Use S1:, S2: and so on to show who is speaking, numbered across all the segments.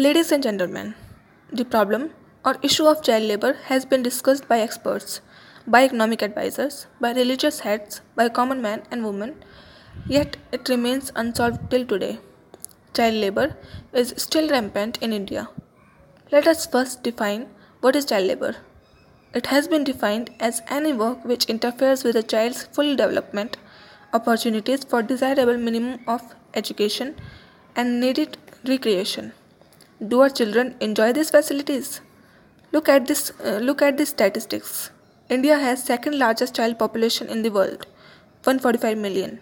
S1: Ladies and gentlemen, the problem or issue of child labor has been discussed by experts, by economic advisors, by religious heads, by common men and women, yet it remains unsolved till today. Child labor is still rampant in India. Let us first define what is child labor. It has been defined as any work which interferes with a child's full development, opportunities for desirable minimum of education, and needed recreation. Do our children enjoy these facilities? Look at this. Uh, look at the statistics. India has second largest child population in the world, 145 million.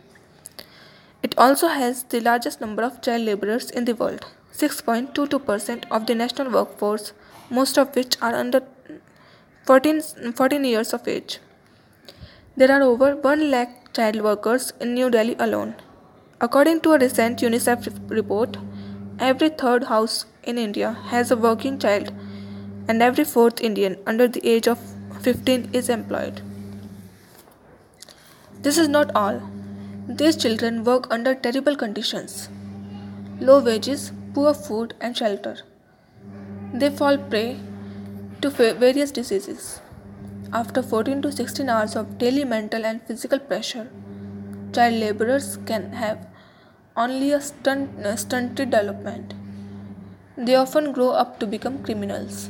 S1: It also has the largest number of child laborers in the world, 6.22% of the national workforce, most of which are under 14, 14 years of age. There are over 1 lakh child workers in New Delhi alone. According to a recent UNICEF report, every third house in India has a working child, and every fourth Indian under the age of 15 is employed. This is not all. These children work under terrible conditions low wages, poor food, and shelter. They fall prey to various diseases. After 14 to 16 hours of daily mental and physical pressure, child laborers can have only a stunt, stunted development. They often grow up to become criminals.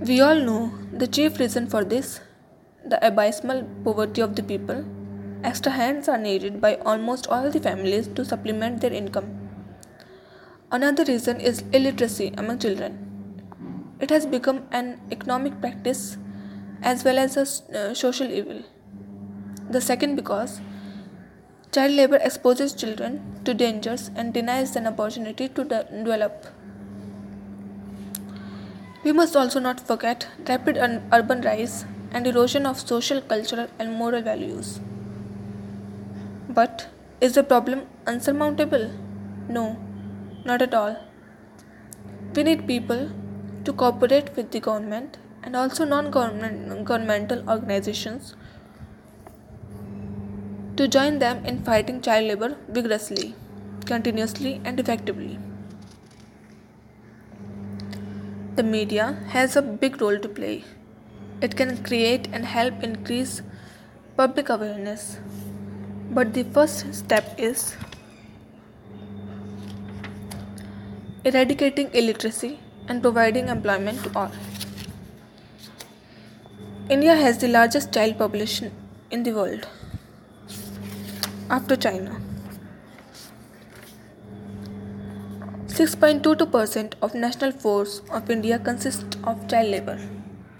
S1: We all know the chief reason for this the abysmal poverty of the people. Extra hands are needed by almost all the families to supplement their income. Another reason is illiteracy among children. It has become an economic practice as well as a uh, social evil. The second, because Child labor exposes children to dangers and denies them opportunity to de- develop. We must also not forget rapid un- urban rise and erosion of social, cultural, and moral values. But is the problem unsurmountable? No, not at all. We need people to cooperate with the government and also non governmental organizations to join them in fighting child labor vigorously, continuously, and effectively. The media has a big role to play. It can create and help increase public awareness. But the first step is eradicating illiteracy and providing employment to all. India has the largest child population in the world after China. 6.22% of national force of India consists of child labor.